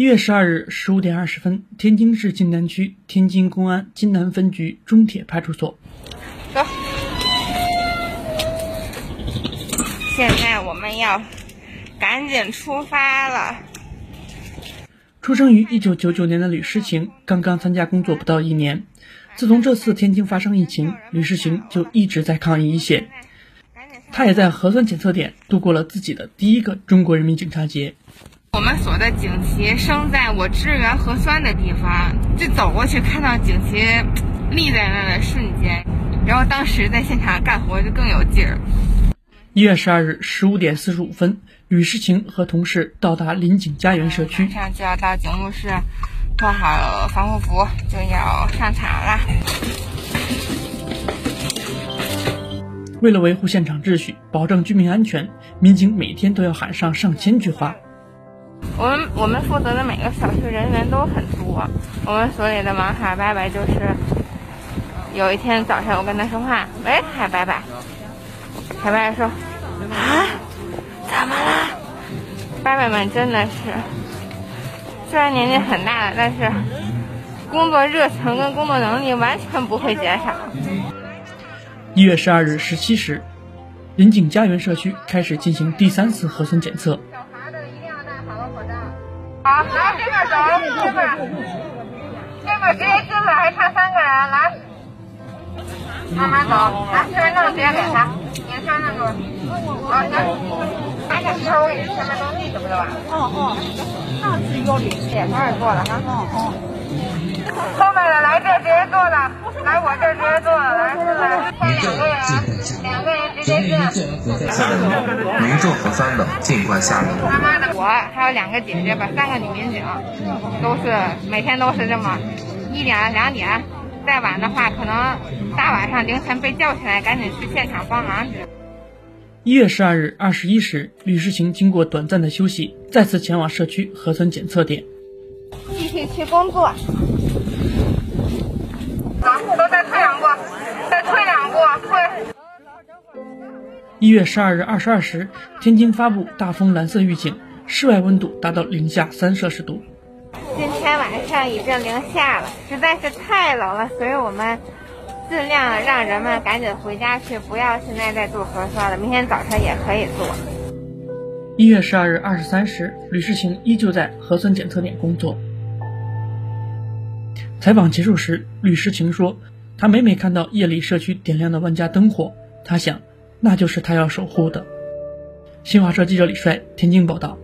一月十二日十五点二十分，天津市津南区天津公安津南分局中铁派出所。走，现在我们要赶紧出发了。出生于一九九九年的吕诗晴，刚刚参加工作不到一年。自从这次天津发生疫情，吕诗晴就一直在抗疫一线。她也在核酸检测点度过了自己的第一个中国人民警察节。我们所的锦旗升在我支援核酸的地方，就走过去看到锦旗立在那的瞬间，然后当时在现场干活就更有劲儿。一月十二日十五点四十五分，吕诗晴和同事到达林景家园社区，马上就要到警务室，脱好防护服就要上场了。为了维护现场秩序，保证居民安全，民警每天都要喊上上千句话。我们我们负责的每个小区人员都很多。我们所里的王海伯伯就是，有一天早上我跟他说话，喂，海伯伯，海伯伯说，啊，怎么了？伯伯们真的是，虽然年纪很大了，但是工作热情跟工作能力完全不会减少。一月十二日十七时，林景家园社区开始进行第三次核酸检测。好，来这边走，这边，这边直接进来，还差三个人，来，慢慢走，来，这边弄直接给他，眼圈那个，好，行，拿点抽，前面都立着不就完了？哦哦，上次有理，眼圈也做了哈。哦哦。后面的来这直接坐的，来我这直接坐的，来进来，两个人，两个人直接进。下面民众核酸的尽快下楼。我还有两个姐姐吧，三个女民警，都是每天都是这么一点两点，再晚的话可能大晚上凌晨被叫起来，赶紧去现场帮忙去。一月十二日二十一时，吕世晴经过短暂的休息，再次前往社区核酸检测点，继续去工作。走，都再退两步，再退两步，退。一月十二日二十二时，天津发布大风蓝色预警，室外温度达到零下三摄氏度。今天晚上已经零下了，实在是太冷了，所以我们尽量让人们赶紧回家去，不要现在再做核酸了，明天早晨也可以做。一月十二日二十三时，吕世晴依旧在核酸检测点工作。采访结束时，吕世晴说：“她每每看到夜里社区点亮的万家灯火，她想，那就是他要守护的。”新华社记者李帅天津报道。